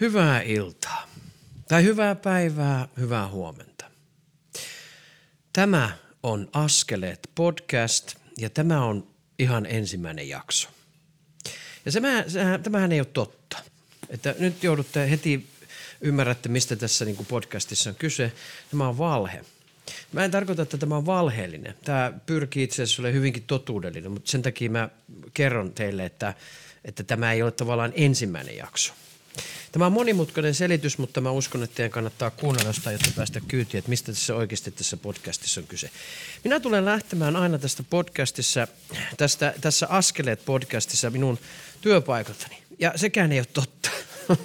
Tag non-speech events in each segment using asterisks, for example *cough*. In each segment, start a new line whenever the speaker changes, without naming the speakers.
Hyvää iltaa. Tai hyvää päivää, hyvää huomenta. Tämä on Askeleet podcast ja tämä on ihan ensimmäinen jakso. Ja se, tämähän ei ole totta. Että nyt joudutte heti ymmärrätte, mistä tässä niin podcastissa on kyse. Tämä on valhe. Mä en tarkoita, että tämä on valheellinen. Tämä pyrkii itse asiassa ole hyvinkin totuudellinen, mutta sen takia mä kerron teille, että, että tämä ei ole tavallaan ensimmäinen jakso – Tämä on monimutkainen selitys, mutta mä uskon, että teidän kannattaa kuunnella jostain, jotta päästä kyytiin, että mistä tässä oikeasti tässä podcastissa on kyse. Minä tulen lähtemään aina tästä podcastissa, tästä, tässä Askeleet podcastissa minun työpaikaltani. Ja sekään ei ole totta. *laughs*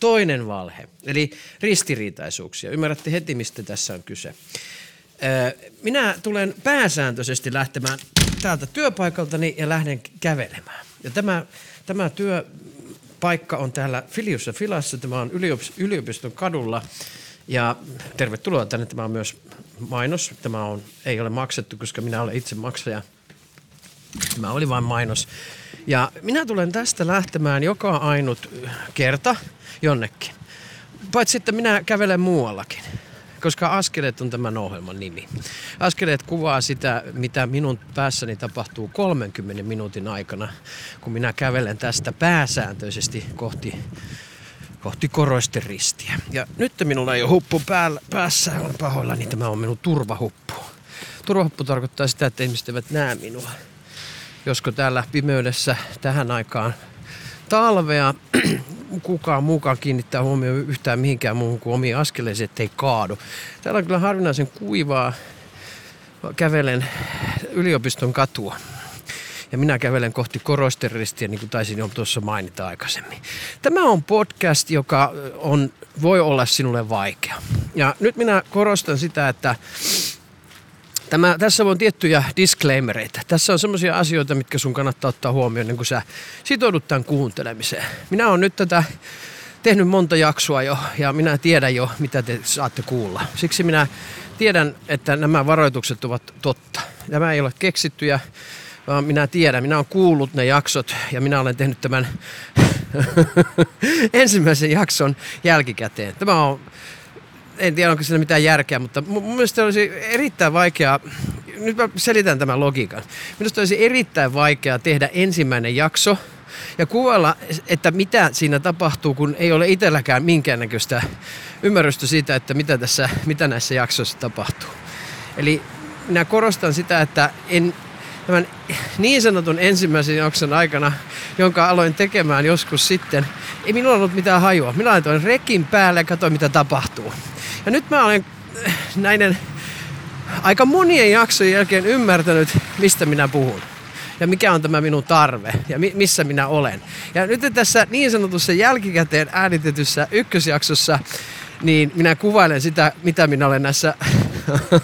Toinen valhe, eli ristiriitaisuuksia. Ymmärrätte heti, mistä tässä on kyse. Minä tulen pääsääntöisesti lähtemään täältä työpaikaltani ja lähden kävelemään. Ja tämä, tämä työ paikka on täällä Filiussa Filassa. Tämä on yliopiston kadulla. Ja tervetuloa tänne. Tämä on myös mainos. Tämä on, ei ole maksettu, koska minä olen itse maksaja. Tämä oli vain mainos. Ja minä tulen tästä lähtemään joka ainut kerta jonnekin. Paitsi että minä kävelen muuallakin koska Askeleet on tämän ohjelman nimi. Askeleet kuvaa sitä, mitä minun päässäni tapahtuu 30 minuutin aikana, kun minä kävelen tästä pääsääntöisesti kohti kohti koroisten ristiä. Ja nyt minulla ei ole huppu päällä, päässä, pahoilla, niin tämä on minun turvahuppu. Turvahuppu tarkoittaa sitä, että ihmiset eivät näe minua. Josko täällä pimeydessä tähän aikaan talvea kukaan muukaan kiinnittää huomioon yhtään mihinkään muuhun kuin omiin askeleisiin, ettei kaadu. Täällä on kyllä harvinaisen kuivaa. Kävelen yliopiston katua. Ja minä kävelen kohti korosteristiä, niin kuin taisin jo tuossa mainita aikaisemmin. Tämä on podcast, joka on, voi olla sinulle vaikea. Ja nyt minä korostan sitä, että Tämä, tässä on tiettyjä disclaimereita. Tässä on sellaisia asioita, mitkä sun kannattaa ottaa huomioon, niin kun sä sitoudut tämän kuuntelemiseen. Minä olen nyt tätä tehnyt monta jaksoa jo ja minä tiedän jo, mitä te saatte kuulla. Siksi minä tiedän, että nämä varoitukset ovat totta. Tämä ei ole keksittyjä, vaan minä tiedän. Minä olen kuullut ne jaksot ja minä olen tehnyt tämän *laughs* ensimmäisen jakson jälkikäteen. Tämä on en tiedä onko siinä mitään järkeä, mutta mun mielestä olisi erittäin vaikeaa, nyt mä selitän tämän logiikan. Minusta olisi erittäin vaikeaa tehdä ensimmäinen jakso ja kuvailla, että mitä siinä tapahtuu, kun ei ole itselläkään minkäännäköistä ymmärrystä siitä, että mitä, tässä, mitä näissä jaksoissa tapahtuu. Eli minä korostan sitä, että en tämän niin sanotun ensimmäisen jakson aikana, jonka aloin tekemään joskus sitten, ei minulla ollut mitään hajua. Minä laitoin rekin päälle ja katsoin, mitä tapahtuu. Ja nyt mä olen näiden aika monien jaksojen jälkeen ymmärtänyt, mistä minä puhun. Ja mikä on tämä minun tarve ja mi- missä minä olen. Ja nyt tässä niin sanotussa jälkikäteen äänitetyssä ykkösjaksossa, niin minä kuvailen sitä, mitä minä olen näissä *laughs*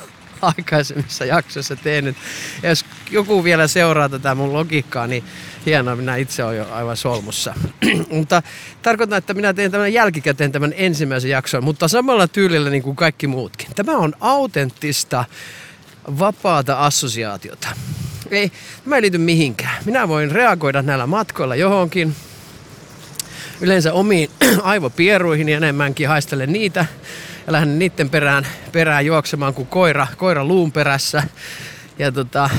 aikaisemmissa jaksoissa tehnyt. Ja jos joku vielä seuraa tätä mun logiikkaa, niin hienoa, minä itse olen jo aivan solmussa. *clears throat* mutta tarkoitan, että minä teen tämän jälkikäteen tämän ensimmäisen jakson, mutta samalla tyylillä niin kuin kaikki muutkin. Tämä on autenttista, vapaata assosiaatiota. Ei, tämä ei liity mihinkään. Minä voin reagoida näillä matkoilla johonkin, yleensä omiin *clears throat* aivopieruihin ja enemmänkin haistelen niitä ja lähden niiden perään, perään juoksemaan kuin koira, koira luun perässä. Ja tota,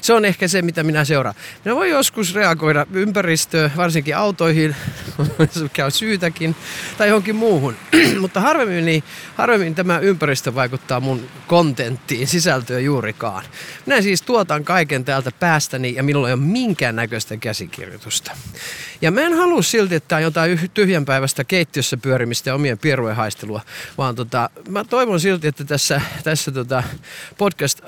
se on ehkä se, mitä minä seuraan. Minä voin joskus reagoida ympäristöön, varsinkin autoihin, *laughs* mikä on syytäkin, tai johonkin muuhun. *clears throat* Mutta harvemmin, niin, harvemmin tämä ympäristö vaikuttaa mun kontenttiin, sisältöön juurikaan. Minä siis tuotan kaiken täältä päästäni ja minulla ei ole minkään näköistä käsikirjoitusta. Ja mä en halua silti, että tämä on jotain tyhjänpäiväistä keittiössä pyörimistä ja omien pierujen haistelua, vaan tota, mä toivon silti, että tässä, tässä tota podcast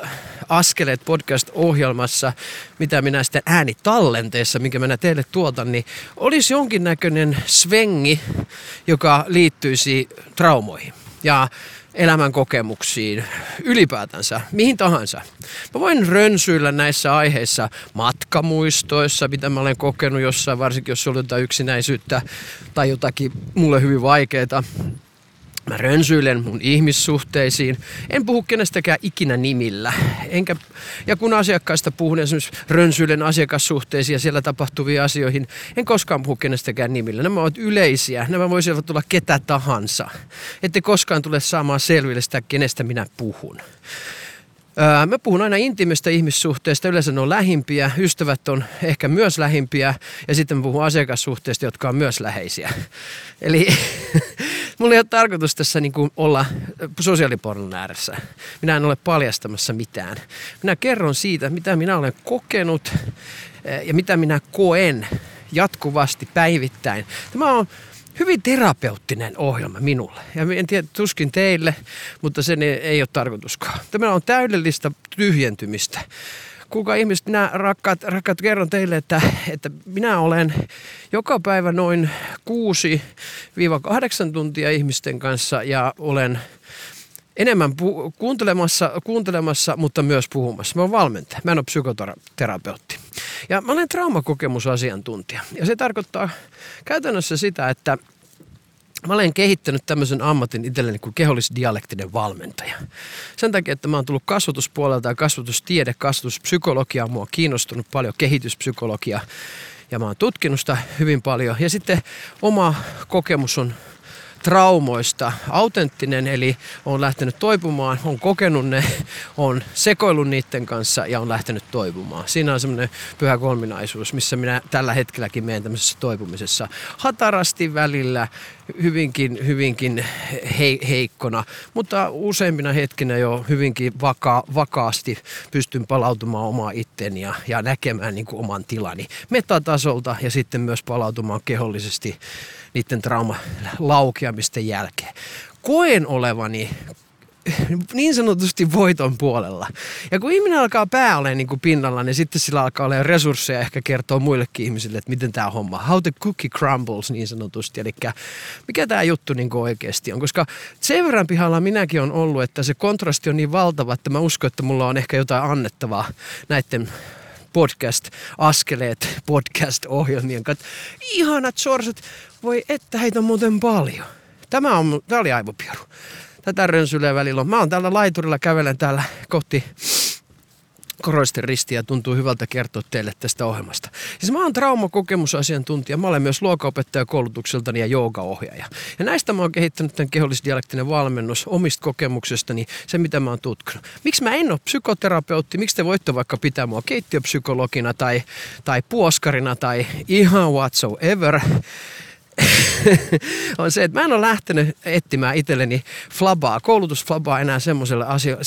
Askeleet podcast-ohjelmassa, mitä minä sitten äänitallenteessa, minkä minä teille tuotan, niin olisi jonkinnäköinen svengi, joka liittyisi traumoihin. Ja elämän kokemuksiin, ylipäätänsä, mihin tahansa. Mä voin rönsyillä näissä aiheissa matkamuistoissa, mitä mä olen kokenut jossain, varsinkin jos on jotain yksinäisyyttä tai jotakin mulle hyvin vaikeaa. Mä rönsyilen mun ihmissuhteisiin. En puhu kenestäkään ikinä nimillä. Enkä, ja kun asiakkaista puhun esimerkiksi rönsyilen asiakassuhteisiin ja siellä tapahtuviin asioihin, en koskaan puhu kenestäkään nimillä. Nämä ovat yleisiä. Nämä voisivat tulla ketä tahansa. Ette koskaan tule saamaan selville sitä, kenestä minä puhun. Mä puhun aina intimistä ihmissuhteista, yleensä ne on lähimpiä, ystävät on ehkä myös lähimpiä ja sitten mä puhun asiakassuhteista, jotka on myös läheisiä. Eli *laughs* mulla ei ole tarkoitus tässä niin kuin olla sosiaalipornon ääressä. Minä en ole paljastamassa mitään. Minä kerron siitä, mitä minä olen kokenut ja mitä minä koen jatkuvasti päivittäin. Tämä on hyvin terapeuttinen ohjelma minulle. Ja en tiedä, tuskin teille, mutta sen ei, ei ole tarkoituskaan. Tämä on täydellistä tyhjentymistä. Kuka ihmiset, minä rakkaat, rakkaat kerron teille, että, että minä olen joka päivä noin 6-8 tuntia ihmisten kanssa ja olen enemmän pu- kuuntelemassa, kuuntelemassa, mutta myös puhumassa. Mä oon valmentaja, mä en ole psykoterapeutti. Ja mä olen traumakokemusasiantuntija. Ja se tarkoittaa käytännössä sitä, että Mä olen kehittänyt tämmöisen ammatin itselleni kuin kehollisdialektinen valmentaja. Sen takia, että mä oon tullut kasvatuspuolelta ja kasvatustiede, kasvatuspsykologia on mua kiinnostunut paljon, kehityspsykologia. Ja mä oon tutkinut sitä hyvin paljon. Ja sitten oma kokemus on traumoista autenttinen, eli on lähtenyt toipumaan, on kokenut ne, on sekoillut niiden kanssa ja on lähtenyt toipumaan. Siinä on semmoinen pyhä kolminaisuus, missä minä tällä hetkelläkin menen tämmöisessä toipumisessa hatarasti välillä, hyvinkin, hyvinkin he, heikkona, mutta useimpina hetkinä jo hyvinkin vaka, vakaasti pystyn palautumaan omaa itteeni ja, ja näkemään niin kuin oman tilani metatasolta ja sitten myös palautumaan kehollisesti niiden traumalaukeamisten jälkeen. Koen olevani niin sanotusti voiton puolella. Ja kun ihminen alkaa pää olemaan niin kuin pinnalla, niin sitten sillä alkaa olla resursseja ehkä kertoa muillekin ihmisille, että miten tämä homma, how the cookie crumbles niin sanotusti. Eli mikä tämä juttu niin kuin oikeasti on. Koska sen verran pihalla minäkin on ollut, että se kontrasti on niin valtava, että mä uskon, että mulla on ehkä jotain annettavaa näiden podcast-askeleet podcast-ohjelmien kanssa. Ihanat sorsat, voi että heitä on muuten paljon. Tämä, on, tämä oli aivopieru. Tätä rönsyleä välillä on. Mä oon täällä laiturilla, kävelen täällä kohti Koroisten ristiä tuntuu hyvältä kertoa teille tästä ohjelmasta. Siis mä oon traumakokemusasiantuntija, mä olen myös luokaopettaja koulutukseltani ja joogaohjaaja. Ja näistä mä oon kehittänyt tämän kehollisdialektinen valmennus omista kokemuksestani, se mitä mä oon tutkinut. Miksi mä en ole psykoterapeutti, miksi te voitte vaikka pitää mua keittiöpsykologina tai, tai puoskarina tai ihan whatsoever *laughs* on se, että mä en ole lähtenyt etsimään itselleni flabaa, koulutusflabaa enää asio-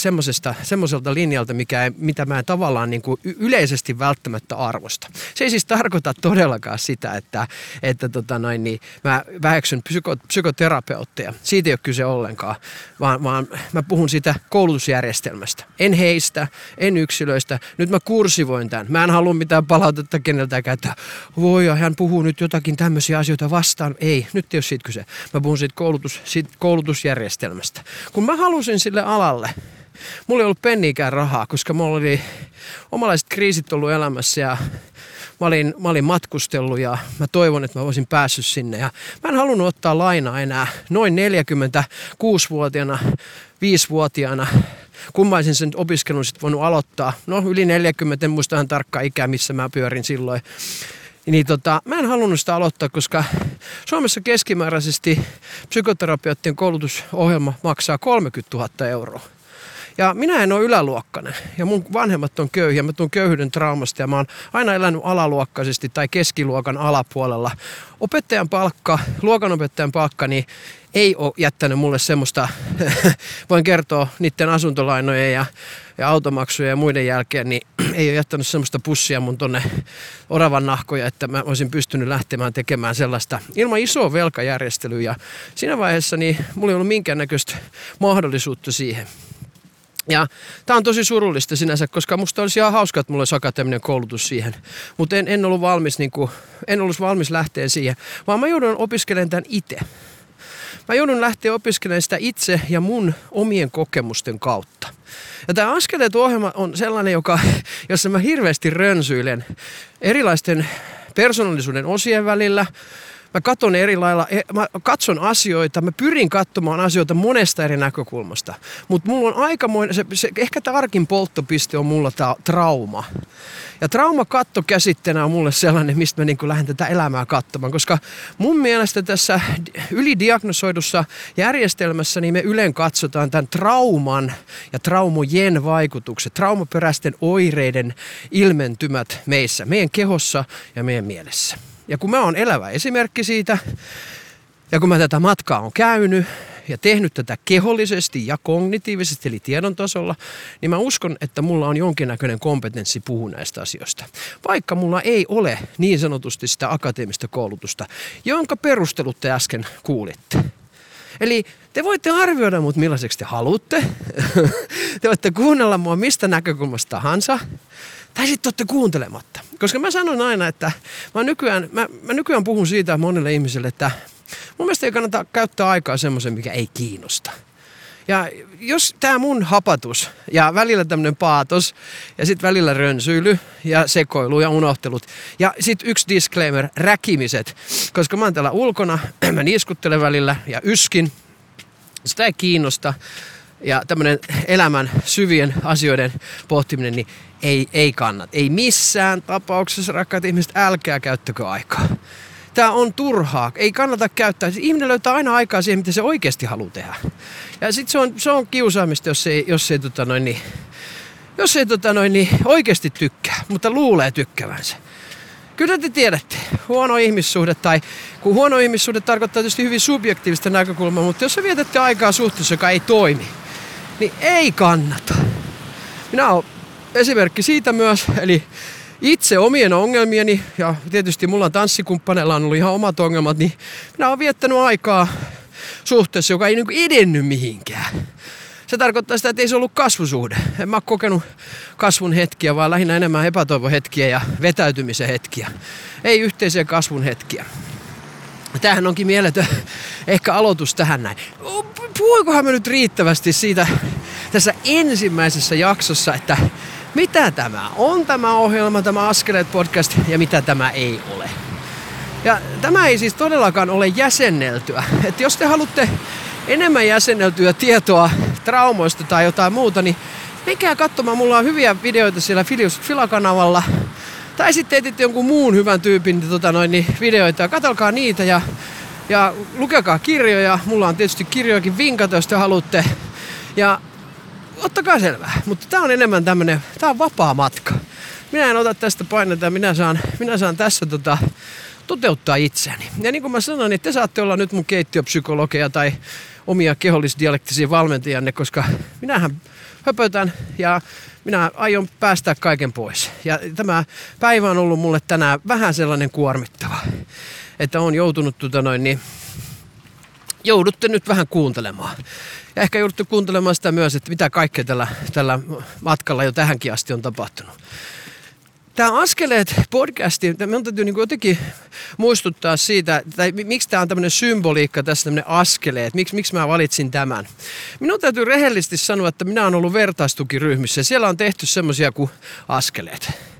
semmoiselta linjalta, mikä ei, mitä mä en tavallaan niin kuin yleisesti välttämättä arvosta. Se ei siis tarkoita todellakaan sitä, että, että tota noin, niin mä väheksyn psyko, psykoterapeutteja. Siitä ei ole kyse ollenkaan, vaan, vaan mä puhun siitä koulutusjärjestelmästä. En heistä, en yksilöistä. Nyt mä kursivoin tämän. Mä en halua mitään palautetta keneltäkään, että voi hän puhuu nyt jotakin tämmöisiä asioita vastaan vastaan, ei, nyt ei ole siitä kyse. Mä puhun siitä, koulutus, siitä koulutusjärjestelmästä. Kun mä halusin sille alalle, mulla ei ollut penniikään rahaa, koska mulla oli omalaiset kriisit ollut elämässä ja mä olin, mä olin matkustellut ja mä toivon, että mä voisin päässyt sinne. Ja mä en halunnut ottaa lainaa enää noin 46-vuotiaana, 5-vuotiaana. Kummaisin sen opiskelun sitten voinut aloittaa. No yli 40, en muista ihan tarkka ikää, missä mä pyörin silloin. Niin tota, mä en halunnut sitä aloittaa, koska Suomessa keskimääräisesti psykoterapeuttien koulutusohjelma maksaa 30 000 euroa. Ja minä en ole yläluokkainen ja mun vanhemmat on köyhiä. Mä tuun köyhyyden traumasta ja mä oon aina elänyt alaluokkaisesti tai keskiluokan alapuolella. Opettajan palkka, luokanopettajan palkka, niin ei ole jättänyt mulle semmoista, *laughs* voin kertoa niiden asuntolainojen ja, ja automaksujen ja muiden jälkeen, niin *clears throat* ei ole jättänyt semmoista pussia mun tonne oravan nahkoja, että mä olisin pystynyt lähtemään tekemään sellaista ilman isoa velkajärjestelyä. Ja siinä vaiheessa niin mulla ei ollut minkäännäköistä mahdollisuutta siihen. Ja tämä on tosi surullista sinänsä, koska musta olisi ihan hauska, että mulla olisi akateeminen koulutus siihen. Mutta en, en, ollut valmis, niin kuin, en ollut valmis lähteä siihen, vaan mä joudun opiskelemaan tämän itse. Mä joudun lähteä opiskelemaan sitä itse ja mun omien kokemusten kautta. Ja tämä Askeleet ohjelma on sellainen, joka, jossa mä hirveästi rönsyilen erilaisten persoonallisuuden osien välillä. Mä katson eri lailla, e, mä katson asioita, mä pyrin katsomaan asioita monesta eri näkökulmasta. Mutta mulla on aikamoinen, se, se, ehkä tarkin polttopiste on mulla tämä trauma. Ja traumakatto käsitteenä on mulle sellainen, mistä mä niin lähden tätä elämää katsomaan. Koska mun mielestä tässä ylidiagnosoidussa järjestelmässä niin me ylen katsotaan tämän trauman ja traumojen vaikutukset, traumaperäisten oireiden ilmentymät meissä, meidän kehossa ja meidän mielessä. Ja kun mä oon elävä esimerkki siitä, ja kun mä tätä matkaa on käynyt ja tehnyt tätä kehollisesti ja kognitiivisesti, eli tiedon tasolla, niin mä uskon, että mulla on jonkinnäköinen kompetenssi puhua näistä asioista. Vaikka mulla ei ole niin sanotusti sitä akateemista koulutusta, jonka perustelut te äsken kuulitte. Eli te voitte arvioida mut millaiseksi te haluatte. *laughs* te voitte kuunnella mua mistä näkökulmasta tahansa. Tai sitten olette kuuntelematta. Koska mä sanon aina, että mä nykyään, mä, mä nykyään puhun siitä monelle ihmiselle, että mun mielestä ei kannata käyttää aikaa semmoisen, mikä ei kiinnosta. Ja jos tämä mun hapatus ja välillä tämmöinen paatos ja sitten välillä rönsyily ja sekoilu ja unohtelut ja sitten yksi disclaimer, räkimiset, koska mä oon täällä ulkona, *clears throat* mä niiskuttelen välillä ja yskin, sitä ei kiinnosta ja tämmöinen elämän syvien asioiden pohtiminen, niin ei, ei kannata. Ei missään tapauksessa, rakkaat ihmiset, älkää käyttäkö aikaa. Tämä on turhaa. Ei kannata käyttää. Ihminen löytää aina aikaa siihen, mitä se oikeasti haluaa tehdä. Ja sitten se on, se on kiusaamista, jos ei, jos ei, tota noin, niin, jos ei tota noin, niin oikeasti tykkää, mutta luulee tykkäävänsä. Kyllä te tiedätte, huono ihmissuhde tai kun huono ihmissuhde tarkoittaa tietysti hyvin subjektiivista näkökulmaa, mutta jos sä vietätte aikaa suhteessa, joka ei toimi, niin ei kannata. Minä olen esimerkki siitä myös, eli itse omien ongelmieni, ja tietysti mulla tanssikumppaneilla on ollut ihan omat ongelmat, niin minä olen viettänyt aikaa suhteessa, joka ei niin edennyt mihinkään. Se tarkoittaa sitä, että ei se ollut kasvusuhde. En mä ole kokenut kasvun hetkiä, vaan lähinnä enemmän epätoivohetkiä ja vetäytymisen hetkiä. Ei yhteisiä kasvun hetkiä. Tämähän onkin mieletön ehkä aloitus tähän näin. Puhuikohan me nyt riittävästi siitä tässä ensimmäisessä jaksossa, että mitä tämä on tämä ohjelma, tämä Askeleet podcast ja mitä tämä ei ole. Ja tämä ei siis todellakaan ole jäsenneltyä. Et jos te haluatte enemmän jäsenneltyä tietoa traumoista tai jotain muuta, niin menkää katsomaan. Mulla on hyviä videoita siellä Fila-kanavalla. Tai sitten etitte jonkun muun hyvän tyypin tota noin, niin videoita ja katselkaa niitä ja, ja lukekaa kirjoja. Mulla on tietysti kirjojakin vinkata, jos te haluatte. Ja ottakaa selvää. Mutta tää on enemmän tämmönen, tää on vapaa matka. Minä en ota tästä painetta minä saan, minä saan tässä tota, toteuttaa itseäni. Ja niin kuin mä sanoin, niin te saatte olla nyt mun keittiöpsykologeja tai omia kehollisdialektisia valmentajanne, koska minähän höpötän ja minä aion päästää kaiken pois. Ja tämä päivä on ollut mulle tänään vähän sellainen kuormittava, että on joutunut tota noin, niin joudutte nyt vähän kuuntelemaan. Ja ehkä joudutte kuuntelemaan sitä myös, että mitä kaikkea tällä, tällä matkalla jo tähänkin asti on tapahtunut. Tämä Askeleet podcasti, minun täytyy niin jotenkin muistuttaa siitä, tai miksi tämä on tämmöinen symboliikka tässä tämmöinen askeleet, miksi, miksi mä valitsin tämän. Minun täytyy rehellisesti sanoa, että minä olen ollut vertaistukiryhmissä ja siellä on tehty semmoisia kuin askeleet.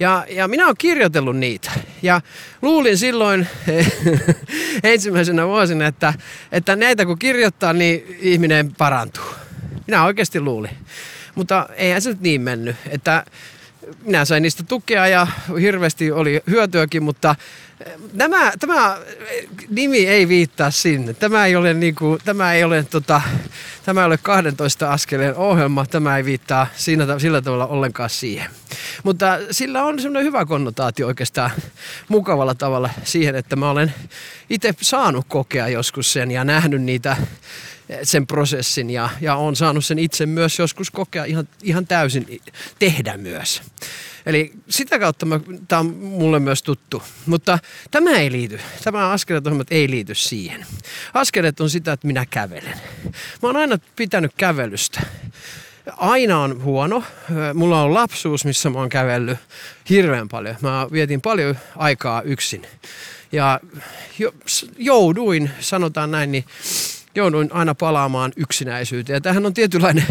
Ja, ja minä olen kirjoitellut niitä. Ja luulin silloin *laughs* ensimmäisenä vuosina, että, että näitä kun kirjoittaa, niin ihminen parantuu. Minä oikeasti luulin. Mutta eihän se nyt niin mennyt. Että minä sain niistä tukea ja hirveästi oli hyötyäkin, mutta Nämä, tämä nimi ei viittaa sinne. Tämä ei ole, niin kuin, tämä ei ole, tota, tämä ei ole 12 askeleen ohjelma. Tämä ei viittaa siinä, sillä tavalla ollenkaan siihen. Mutta sillä on semmoinen hyvä konnotaatio oikeastaan mukavalla tavalla siihen, että mä olen itse saanut kokea joskus sen ja nähnyt niitä sen prosessin ja, ja on saanut sen itse myös joskus kokea ihan, ihan täysin tehdä myös. Eli sitä kautta tämä on mulle myös tuttu. Mutta tämä ei liity, tämä askeleet ohjelmat ei liity siihen. Askeleet on sitä, että minä kävelen. Mä oon aina pitänyt kävelystä. Aina on huono. Mulla on lapsuus, missä mä oon kävellyt hirveän paljon. Mä vietin paljon aikaa yksin. Ja jouduin, sanotaan näin, niin jouduin aina palaamaan yksinäisyyteen. Ja tämähän on tietynlainen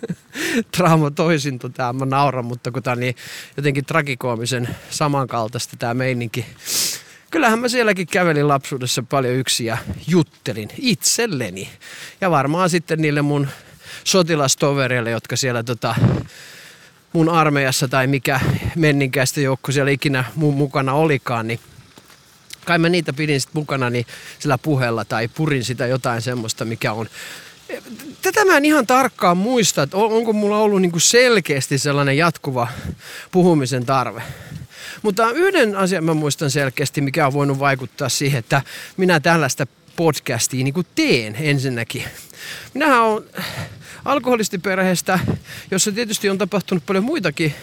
*laughs* trauma toisinto tämä, mä nauran, mutta kun tämä niin jotenkin tragikoomisen samankaltaista tämä meininki. kyllähän mä sielläkin kävelin lapsuudessa paljon yksin ja juttelin itselleni. Ja varmaan sitten niille mun sotilastovereille, jotka siellä tota, mun armeijassa tai mikä menninkäistä joukko siellä ikinä mun mukana olikaan, niin kai mä niitä pidin sitten mukana niin sillä puheella tai purin sitä jotain semmoista, mikä on Tätä mä en ihan tarkkaan muista, että onko mulla ollut niinku selkeästi sellainen jatkuva puhumisen tarve. Mutta yhden asian mä muistan selkeästi, mikä on voinut vaikuttaa siihen, että minä tällaista podcastia niin teen ensinnäkin. Minähän on alkoholistiperheestä, jossa tietysti on tapahtunut paljon muitakin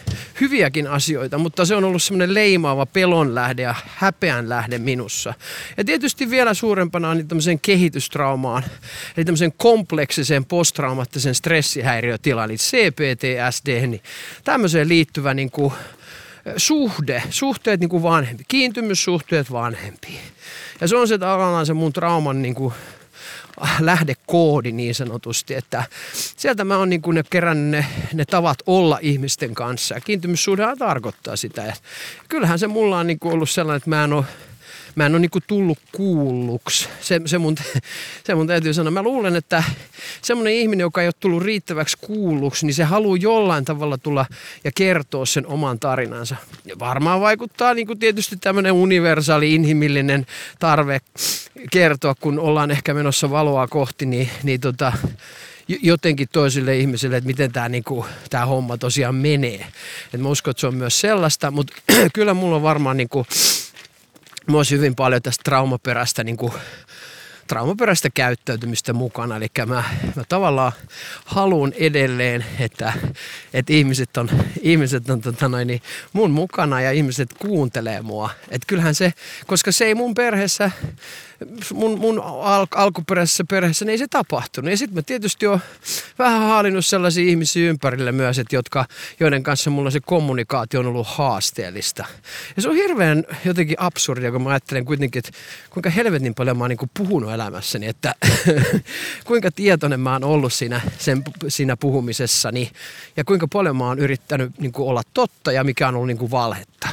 hyviäkin asioita, mutta se on ollut semmoinen leimaava pelon lähde ja häpeän lähde minussa. Ja tietysti vielä suurempana on tämmöisen kehitystraumaan, eli tämmöisen kompleksiseen posttraumaattisen stressihäiriötilaan, eli CPTSD, niin tämmöiseen liittyvä niin kuin suhde, suhteet niin kuin vanhempi, kiintymyssuhteet vanhempiin. Ja se on se tavallaan se mun trauman niin kuin lähdekoodi niin sanotusti, että sieltä mä oon niin kuin ne kerännyt ne, ne tavat olla ihmisten kanssa ja kiintymyssuhdehan tarkoittaa sitä. Ja kyllähän se mulla on niin kuin ollut sellainen, että mä en ole mä en ole niinku tullut kuulluksi. Se, se, mun, *laughs* se mun täytyy sanoa. Mä luulen, että semmoinen ihminen, joka ei ole tullut riittäväksi kuulluksi, niin se haluaa jollain tavalla tulla ja kertoa sen oman tarinansa. Ja varmaan vaikuttaa niin kuin tietysti tämmöinen universaali, inhimillinen tarve kertoa, kun ollaan ehkä menossa valoa kohti, niin, niin tota, jotenkin toisille ihmisille, että miten tämä niinku, tää homma tosiaan menee. Et mä uskon, että se on myös sellaista, mutta *clears throat* kyllä mulla on varmaan niinku, myös hyvin paljon tästä traumaperäistä, niin kuin, traumaperäistä käyttäytymistä mukana. Eli mä, mä tavallaan haluan edelleen, että, että ihmiset on, ihmiset on tota noin, niin mun mukana ja ihmiset kuuntelee mua. Et kyllähän se, koska se ei mun perheessä mun, mun al- alkuperäisessä perheessä niin ei se tapahtunut. Ja sitten mä tietysti oon vähän haalinnut sellaisia ihmisiä ympärille myös, että jotka, joiden kanssa mulla se kommunikaatio on ollut haasteellista. Ja se on hirveän jotenkin absurdia, kun mä ajattelen kuitenkin, että kuinka helvetin paljon mä oon niin puhunut elämässäni, että *laughs* kuinka tietoinen mä oon ollut siinä, sen, siinä puhumisessani ja kuinka paljon mä oon yrittänyt niin olla totta ja mikä on ollut niin valhetta.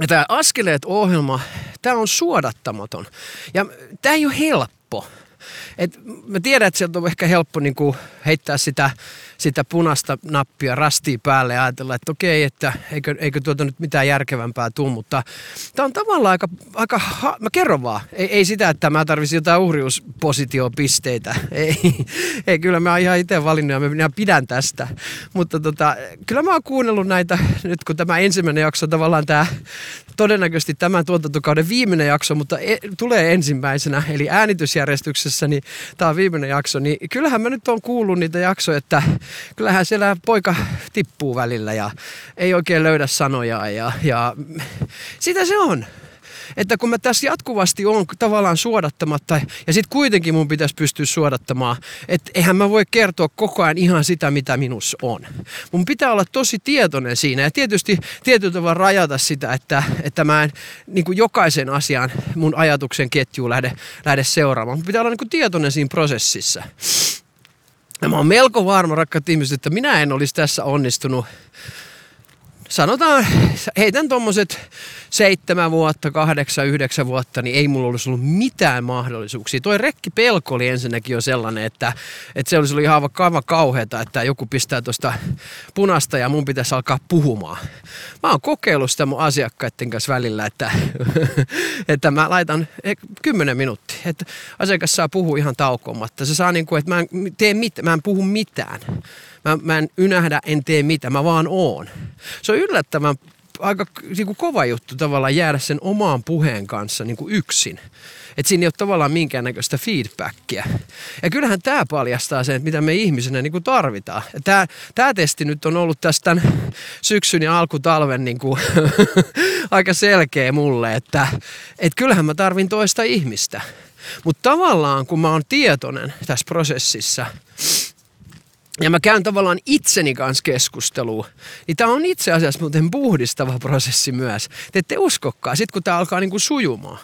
Ja tämä Askeleet-ohjelma, tämä on suodattamaton. Ja tämä ei ole helppo. Et mä tiedän, että sieltä on ehkä helppo niin kuin heittää sitä, sitä punaista nappia rastia päälle ja ajatella, että okei, että eikö, eikö tuota nyt mitään järkevämpää tule, mutta tämä on tavallaan aika, aika ha- mä kerron vaan, ei, ei sitä, että mä tarvitsin jotain uhriuspositiopisteitä, *laughs* ei, ei kyllä mä ihan itse valinnut ja minä pidän tästä, mutta tota, kyllä mä oon kuunnellut näitä, nyt kun tämä ensimmäinen jakso tavallaan tämä, todennäköisesti tämän tuotantokauden viimeinen jakso, mutta e, tulee ensimmäisenä, eli äänitysjärjestyksessä, niin tämä on viimeinen jakso, niin kyllähän mä nyt on kuullut niitä jaksoja, että kyllähän siellä poika tippuu välillä ja ei oikein löydä sanoja ja, ja sitä se on että kun mä tässä jatkuvasti on tavallaan suodattamatta ja sitten kuitenkin mun pitäisi pystyä suodattamaan, että eihän mä voi kertoa koko ajan ihan sitä, mitä minussa on. Mun pitää olla tosi tietoinen siinä ja tietysti tietyllä tavalla rajata sitä, että, että mä en niin kuin jokaisen asian mun ajatuksen ketjuun lähde, lähde seuraamaan. Mun pitää olla niin kuin tietoinen siinä prosessissa. Ja mä oon melko varma, rakkaat ihmiset, että minä en olisi tässä onnistunut. Sanotaan, heitän tuommoiset seitsemän vuotta, kahdeksan, yhdeksän vuotta, niin ei mulla olisi ollut mitään mahdollisuuksia. Toi rekki pelko oli ensinnäkin jo sellainen, että, että se olisi ollut ihan aivan kauheata, että joku pistää tuosta punasta ja mun pitäisi alkaa puhumaan. Mä oon kokeillut sitä mun asiakkaiden kanssa välillä, että, *laughs* että mä laitan kymmenen minuuttia, että asiakas saa puhua ihan taukomatta. Se saa niin kuin, että mä en, tee mit, mä en puhu mitään. Mä, mä en ynähdä, en tee mitä, mä vaan oon. Se on yllättävän aika niin kuin kova juttu tavallaan jäädä sen omaan puheen kanssa niin kuin yksin. Että siinä ei ole tavallaan minkäännäköistä feedbackia. Ja kyllähän tämä paljastaa sen, että mitä me ihmisenä niin kuin tarvitaan. Tämä, tämä testi nyt on ollut tästä syksyn ja alkutalven niin kuin *laughs* aika selkeä mulle, että, että kyllähän mä tarvin toista ihmistä. Mutta tavallaan kun mä oon tietoinen tässä prosessissa,
ja mä käyn tavallaan itseni kanssa keskustelua, niin tämä on itse asiassa muuten puhdistava prosessi myös. Te ette uskokkaan, sit kun tämä alkaa niinku sujumaan.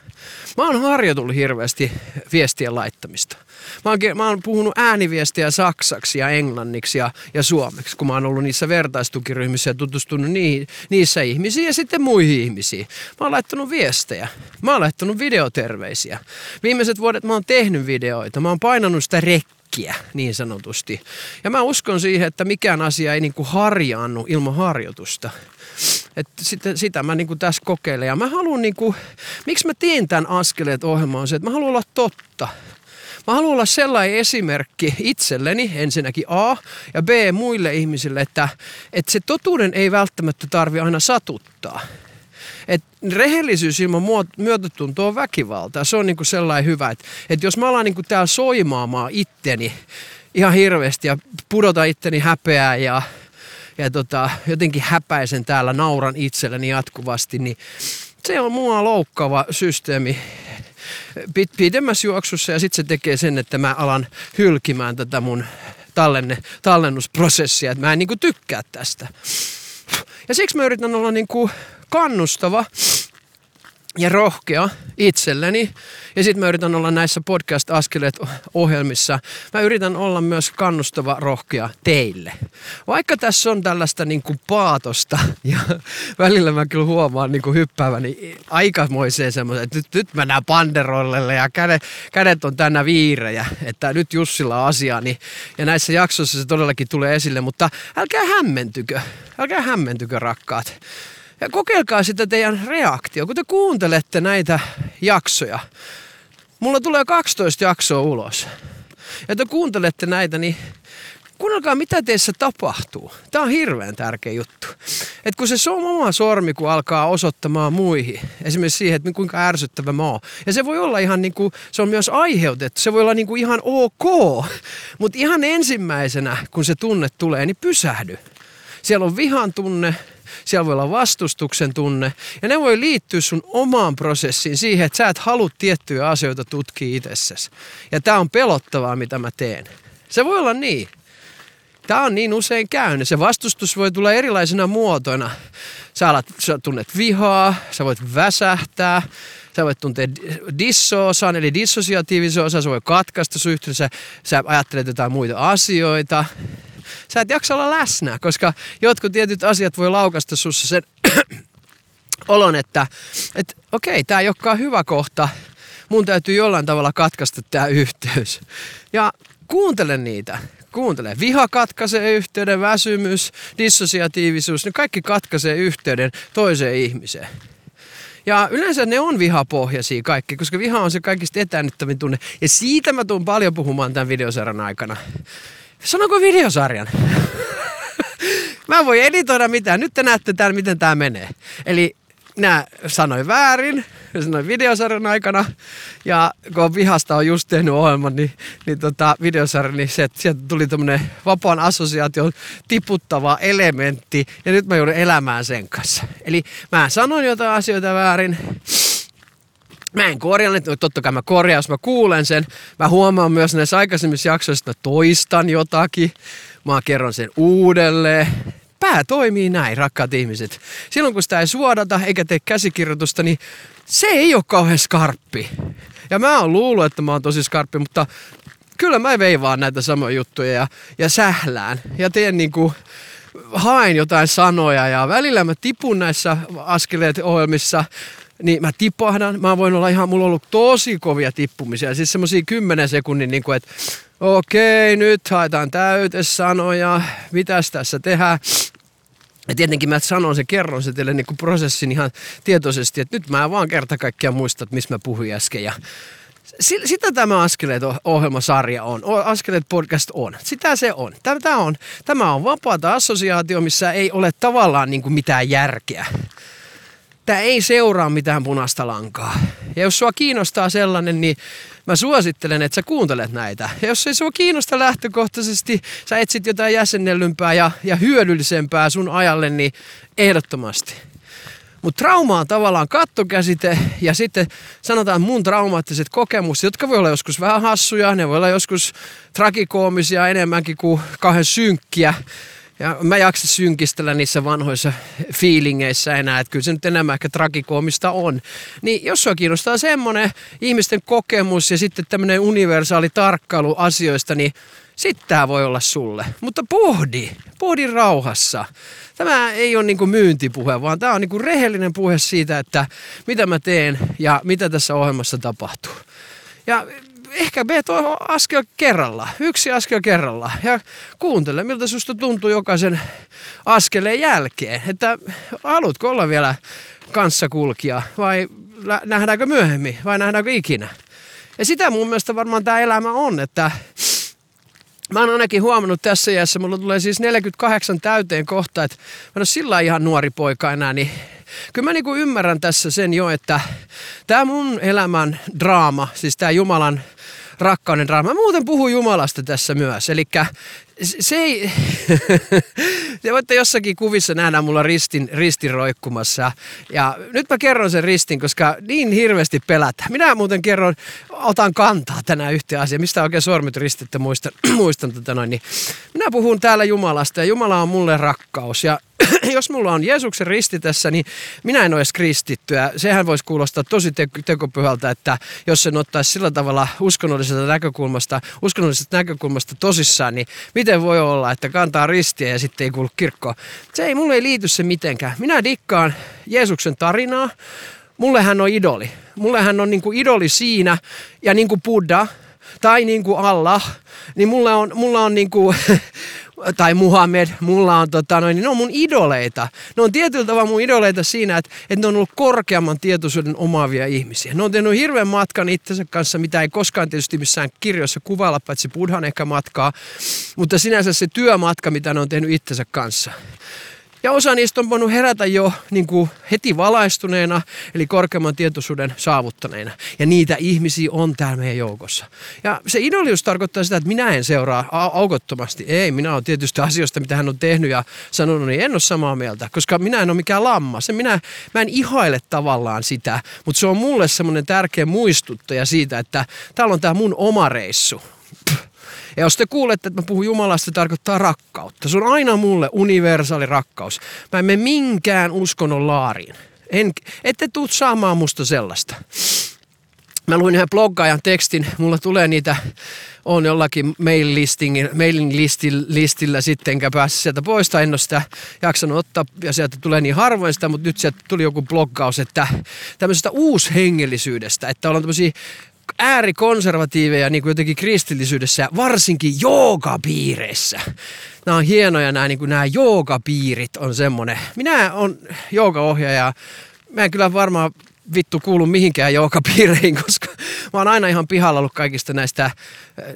Mä oon harjoitellut hirveästi viestien laittamista. Mä oon, mä oon puhunut ääniviestiä saksaksi ja englanniksi ja, ja suomeksi, kun mä oon ollut niissä vertaistukiryhmissä ja tutustunut niihin, niissä ihmisiin ja sitten muihin ihmisiin. Mä oon laittanut viestejä. Mä oon laittanut videoterveisiä. Viimeiset vuodet mä oon tehnyt videoita. Mä oon painanut sitä rekkiä niin sanotusti. Ja mä uskon siihen, että mikään asia ei niinku harjaannu ilman harjoitusta. Et sitä, sitä mä niinku tässä kokeilen. Ja mä haluan, niinku, miksi mä teen tämän askeleet ohjelman on se, että mä haluan olla totta. Mä haluan olla sellainen esimerkki itselleni ensinnäkin A ja B muille ihmisille, että, että se totuuden ei välttämättä tarvi aina satuttaa. Et rehellisyys ilman myötätuntoa on väkivaltaa. Se on niinku sellainen hyvä, että, että jos mä alan niinku täällä soimaamaan itteni ihan hirveästi ja pudota itteni häpeää ja, ja tota, jotenkin häpäisen täällä, nauran itselleni jatkuvasti, niin se on mua loukkaava systeemi pidemmässä juoksussa ja sitten se tekee sen, että mä alan hylkimään tätä mun tallenne, tallennusprosessia, että mä en niinku tykkää tästä. Ja siksi mä yritän olla niinku kannustava ja rohkea itselleni. Ja sitten mä yritän olla näissä podcast-askeleet-ohjelmissa. Mä yritän olla myös kannustava, rohkea teille. Vaikka tässä on tällaista niin kuin paatosta ja *laughs* välillä mä kyllä huomaan niin kuin hyppääväni aikamoiseen semmoisen, että nyt, nyt mennään panderollelle ja kädet, kädet on tänä viirejä, että nyt Jussilla on asia. Niin, ja näissä jaksoissa se todellakin tulee esille, mutta älkää hämmentykö, älkää hämmentykö rakkaat. Ja kokeilkaa sitä teidän reaktio, kun te kuuntelette näitä jaksoja. Mulla tulee 12 jaksoa ulos. Ja te kuuntelette näitä, niin kuunnelkaa mitä teissä tapahtuu. Tämä on hirveän tärkeä juttu. Et kun se oma sormi, kun alkaa osoittamaan muihin, esimerkiksi siihen, että kuinka ärsyttävä mä oon. Ja se voi olla ihan niin kuin, se on myös aiheutettu, se voi olla niin kuin ihan ok. Mutta ihan ensimmäisenä, kun se tunne tulee, niin pysähdy. Siellä on vihan tunne, siellä voi olla vastustuksen tunne. Ja ne voi liittyä sun omaan prosessiin siihen, että sä et halua tiettyjä asioita tutkia itsessäsi. Ja tää on pelottavaa, mitä mä teen. Se voi olla niin. Tämä on niin usein käynyt. Se vastustus voi tulla erilaisina muotoina. Sä, alat, sä tunnet vihaa, sä voit väsähtää, sä voit tuntea dissoosan, eli dissosiatiivisen osa, se voi katkaista sun yhteydessä, sä ajattelet jotain muita asioita sä et jaksa olla läsnä, koska jotkut tietyt asiat voi laukasta sussa sen *clears throat* olon, että et, okei, tämä ei olekaan hyvä kohta, mun täytyy jollain tavalla katkaista tämä yhteys. Ja kuuntele niitä. Kuuntele. Viha katkaisee yhteyden, väsymys, dissosiatiivisuus, ne kaikki katkaisee yhteyden toiseen ihmiseen. Ja yleensä ne on vihapohjaisia kaikki, koska viha on se kaikista etäännyttävin tunne. Ja siitä mä tuun paljon puhumaan tämän videosarjan aikana. Sanonko videosarjan? *laughs* Mä voin editoida mitään. Nyt te näette täällä, miten tämä menee. Eli nää sanoi väärin, sanoin videosarjan aikana. Ja kun vihasta on just tehnyt ohjelman, niin, niin tota, videosarja, niin se, sieltä tuli tämmönen vapaan assosiaation tiputtava elementti. Ja nyt mä joudun elämään sen kanssa. Eli mä sanoin jotain asioita väärin Mä en korjaa, että totta kai mä korjaan, jos mä kuulen sen. Mä huomaan myös näissä aikaisemmissa jaksoissa, että mä toistan jotakin. Mä kerron sen uudelleen. Pää toimii näin, rakkaat ihmiset. Silloin kun sitä ei suodata eikä tee käsikirjoitusta, niin se ei ole kauhean skarppi. Ja mä oon luullut, että mä oon tosi skarppi, mutta kyllä mä veivaan näitä samoja juttuja ja, ja sählään. Ja teen niinku, haen jotain sanoja ja välillä mä tipun näissä askeleet ohjelmissa niin mä tipahdan. Mä voin olla ihan, mulla on ollut tosi kovia tippumisia. Siis semmosia 10 sekunnin, niin kuin, että okei, nyt haetaan täytesanoja, mitäs tässä tehdään. Ja tietenkin mä sanon se, kerron se teille niin kuin prosessin ihan tietoisesti, että nyt mä vaan kerta kaikkiaan muistan, että missä mä puhuin äsken. Ja sitä tämä Askeleet ohjelmasarja on, Askeleet podcast on. Sitä se on. Tämä on, tämä on vapaata assosiaatio, missä ei ole tavallaan niin kuin mitään järkeä tämä ei seuraa mitään punaista lankaa. Ja jos sua kiinnostaa sellainen, niin mä suosittelen, että sä kuuntelet näitä. Ja jos ei sua kiinnosta lähtökohtaisesti, sä etsit jotain jäsennellympää ja, ja hyödyllisempää sun ajalle, niin ehdottomasti. Mutta trauma on tavallaan kattokäsite ja sitten sanotaan mun traumaattiset kokemukset, jotka voi olla joskus vähän hassuja, ne voi olla joskus tragikoomisia enemmänkin kuin kauhean synkkiä. Ja mä jaksa synkistellä niissä vanhoissa fiilingeissä enää, että kyllä se nyt enemmän ehkä tragikoomista on. Niin jos sua kiinnostaa semmoinen ihmisten kokemus ja sitten tämmöinen universaali tarkkailu asioista, niin sitten tämä voi olla sulle. Mutta pohdi, pohdi rauhassa. Tämä ei ole niin myyntipuhe, vaan tämä on niin rehellinen puhe siitä, että mitä mä teen ja mitä tässä ohjelmassa tapahtuu. Ja ehkä me askel kerralla, yksi askel kerralla ja kuuntele, miltä susta tuntuu jokaisen askeleen jälkeen. Että haluatko olla vielä kanssakulkija vai nähdäänkö myöhemmin vai nähdäänkö ikinä. Ja sitä mun mielestä varmaan tämä elämä on, että Mä oon ainakin huomannut tässä iässä, mulla tulee siis 48 täyteen kohta, että mä en ole sillä ihan nuori poika enää, niin kyllä mä niinku ymmärrän tässä sen jo, että tämä mun elämän draama, siis tämä Jumalan rakkauden draama. Mä muuten puhun Jumalasta tässä myös. Eli se ei, *laughs* te voitte jossakin kuvissa nähdä mulla ristin, ristin roikkumassa. Ja nyt mä kerron sen ristin, koska niin hirveästi pelätä. Minä muuten kerron, otan kantaa tänään yhteen asiaan. Mistä oikein sormet ristettä muistan, *clears throat* muistan tota noin. Niin minä puhun täällä Jumalasta ja Jumala on mulle rakkaus. Ja *clears throat* jos mulla on Jeesuksen risti tässä, niin minä en ole edes kristittyä. Sehän voisi kuulostaa tosi te- tekopyhältä, että jos sen ottaisi sillä tavalla uskonnollisesta näkökulmasta, uskonnollisesta näkökulmasta tosissaan, niin miten voi olla, että kantaa ristiä ja sitten ei kuulu kirkkoon. Se ei, mulle ei liity se mitenkään. Minä dikkaan Jeesuksen tarinaa. Mulle hän on idoli. Mulle hän on niin kuin idoli siinä ja niin kuin Buddha tai niin kuin Allah, niin mulla on, mulla on niin kuin, *laughs* tai Muhammed, mulla on tota noin, niin ne on mun idoleita. Ne on tietyllä tavalla mun idoleita siinä, että, että ne on ollut korkeamman tietoisuuden omaavia ihmisiä. Ne on tehnyt hirveän matkan itsensä kanssa, mitä ei koskaan tietysti missään kirjoissa kuvailla, paitsi Buddhan ehkä matkaa, mutta sinänsä se työmatka, mitä ne on tehnyt itsensä kanssa. Ja osa niistä on voinut herätä jo niin kuin heti valaistuneena, eli korkeamman tietoisuuden saavuttaneena. Ja niitä ihmisiä on täällä meidän joukossa. Ja se idolius tarkoittaa sitä, että minä en seuraa aukottomasti. Ei, minä olen tietysti asioista, mitä hän on tehnyt ja sanonut, niin en ole samaa mieltä, koska minä en ole mikään lamma. Se minä, mä en ihaile tavallaan sitä, mutta se on mulle semmoinen tärkeä muistuttaja siitä, että täällä on tämä mun oma reissu. Pff ja jos te kuulette, että mä puhun Jumalasta, se tarkoittaa rakkautta. Se on aina mulle universaali rakkaus. Mä en mene minkään uskonnon laariin. En, ette tuu saamaan musta sellaista. Mä luin yhden bloggaajan tekstin, mulla tulee niitä, on jollakin mail mailing listillä, listillä sitten, enkä pääse sieltä pois, tai en ole sitä jaksanut ottaa, ja sieltä tulee niin harvoin sitä, mutta nyt sieltä tuli joku bloggaus, että tämmöisestä uushengellisyydestä, että ollaan tämmöisiä äärikonservatiiveja niin kuin jotenkin kristillisyydessä, varsinkin joogapiireissä. Nämä on hienoja nämä, niin kuin nämä joogapiirit on semmoinen. Minä on joogaohjaaja. Mä en kyllä varmaan vittu kuulu mihinkään joogapiireihin, *laughs* koska mä oon aina ihan pihalla ollut kaikista näistä äh,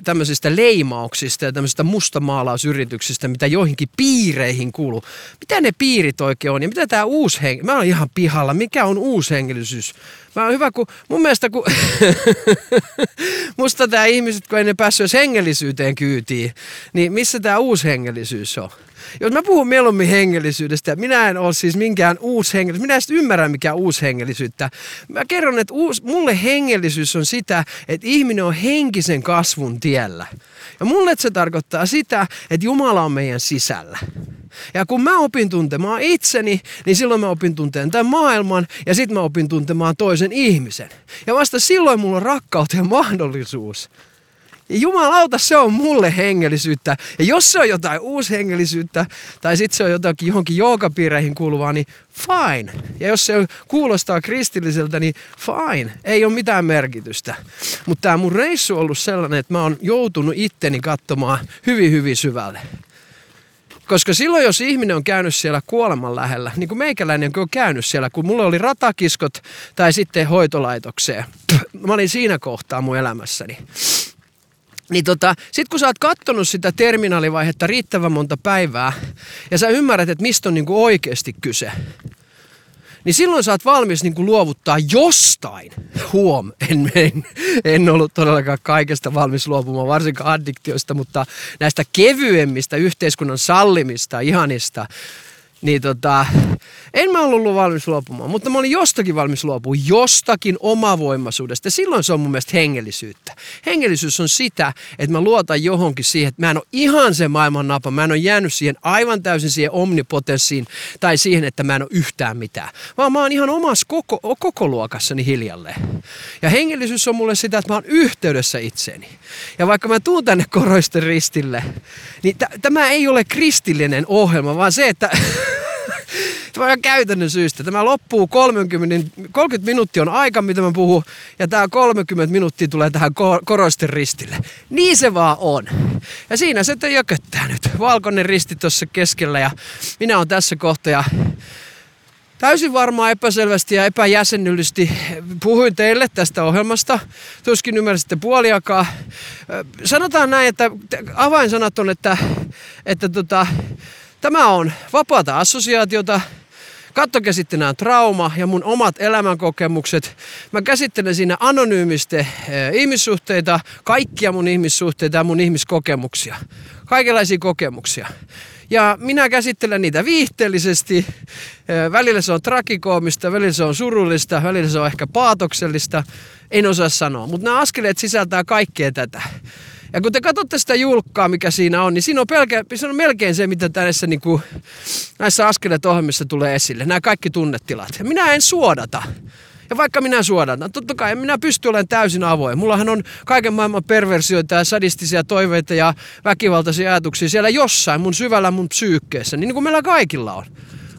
tämmöisistä leimauksista ja tämmöisistä mustamaalausyrityksistä, mitä joihinkin piireihin kuuluu. Mitä ne piirit oikein on ja mitä tämä uushengi... Mä oon ihan pihalla. Mikä on uushengellisyys? Mä oon hyvä, kun mun mielestä kun *laughs* musta tämä ihmiset, kun ei ne päässyt hengellisyyteen kyytiin, niin missä tämä uushengellisyys on? Jos mä puhun mieluummin hengellisyydestä, minä en ole siis minkään uushengellisyys, minä en ymmärrä mikä uushengellisyyttä. Mä kerron, että uus, mulle hengellisyys on sitä, että ihminen on henkisen kasvun tiellä. Ja mulle se tarkoittaa sitä, että Jumala on meidän sisällä. Ja kun mä opin tuntemaan itseni, niin silloin mä opin tuntemaan tämän maailman ja sitten mä opin tuntemaan toisen ihmisen. Ja vasta silloin mulla on rakkauteen mahdollisuus. Jumalauta, se on mulle hengellisyyttä. Ja jos se on jotain uushengellisyyttä, tai sitten se on jotakin johonkin joogapiireihin kuuluvaa, niin fine. Ja jos se kuulostaa kristilliseltä, niin fine. Ei ole mitään merkitystä. Mutta tämä mun reissu on ollut sellainen, että mä oon joutunut itteni katsomaan hyvin, hyvin syvälle. Koska silloin, jos ihminen on käynyt siellä kuoleman lähellä, niin kuin meikäläinen on käynyt siellä, kun mulla oli ratakiskot tai sitten hoitolaitokseen. Mä olin siinä kohtaa mun elämässäni. Niin tota, sit kun sä oot kattonut sitä terminaalivaihetta riittävän monta päivää ja sä ymmärrät, että mistä on niinku oikeasti kyse, niin silloin sä oot valmis niinku luovuttaa jostain. Huom, en, en, en ollut todellakaan kaikesta valmis luopumaan, varsinkaan addiktioista, mutta näistä kevyemmistä yhteiskunnan sallimista, ihanista, niin tota, en mä ollut valmis luopumaan, mutta mä olin jostakin valmis luopumaan, jostakin omavoimaisuudesta. Ja silloin se on mun mielestä hengellisyyttä. Hengellisyys on sitä, että mä luotan johonkin siihen, että mä en ole ihan se maailman napa, mä en ole jäänyt siihen aivan täysin siihen omnipotenssiin tai siihen, että mä en ole yhtään mitään. Vaan mä oon ihan omassa koko, koko luokassani hiljalleen. Ja hengellisyys on mulle sitä, että mä oon yhteydessä itseeni. Ja vaikka mä tuun tänne koroisten ristille, niin t- tämä ei ole kristillinen ohjelma, vaan se, että *laughs* Tämä on käytännön syystä. Tämä loppuu 30, 30 minuuttia on aika, mitä mä puhun, ja tämä 30 minuuttia tulee tähän koroisten ristille. Niin se vaan on. Ja siinä se jököttää nyt. Valkoinen risti tuossa keskellä, ja minä on tässä kohta, ja Täysin varmaan epäselvästi ja epäjäsennyllisesti puhuin teille tästä ohjelmasta. Tuskin ymmärsitte puoliakaan. Sanotaan näin, että avainsanat on, että, että tota, tämä on vapaata assosiaatiota. Kattokaa sitten nämä trauma ja mun omat elämänkokemukset. Mä käsittelen siinä anonyymisti eh, ihmissuhteita, kaikkia mun ihmissuhteita ja mun ihmiskokemuksia. Kaikenlaisia kokemuksia. Ja minä käsittelen niitä viihteellisesti. Välillä se on trakikoomista, välillä se on surullista, välillä se on ehkä paatoksellista. En osaa sanoa, mutta nämä askeleet sisältää kaikkea tätä. Ja kun te katsotte sitä julkkaa, mikä siinä on, niin siinä on, pelkä, se on melkein se, mitä tässä niin kuin, näissä askeleet ohjelmissa tulee esille. Nämä kaikki tunnetilat. Ja minä en suodata. Ja vaikka minä suodatan, totta kai minä pysty olemaan täysin avoin. Mullahan on kaiken maailman perversioita ja sadistisia toiveita ja väkivaltaisia ajatuksia siellä jossain mun syvällä mun psyykkeessä, niin kuin meillä kaikilla on.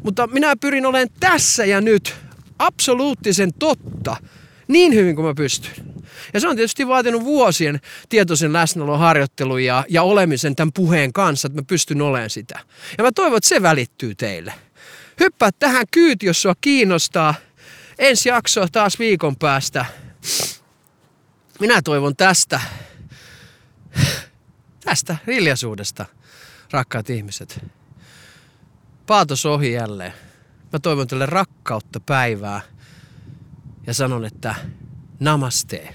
Mutta minä pyrin olemaan tässä ja nyt absoluuttisen totta niin hyvin kuin mä pystyn. Ja se on tietysti vaatinut vuosien tietoisen läsnäolon harjoittelun ja, ja olemisen tämän puheen kanssa, että mä pystyn olemaan sitä. Ja mä toivon, että se välittyy teille. Hyppää tähän kyyti, jos sua kiinnostaa – ensi jaksoa taas viikon päästä. Minä toivon tästä, tästä hiljaisuudesta, rakkaat ihmiset. Paatos ohi jälleen. Mä toivon teille rakkautta päivää ja sanon, että Namaste.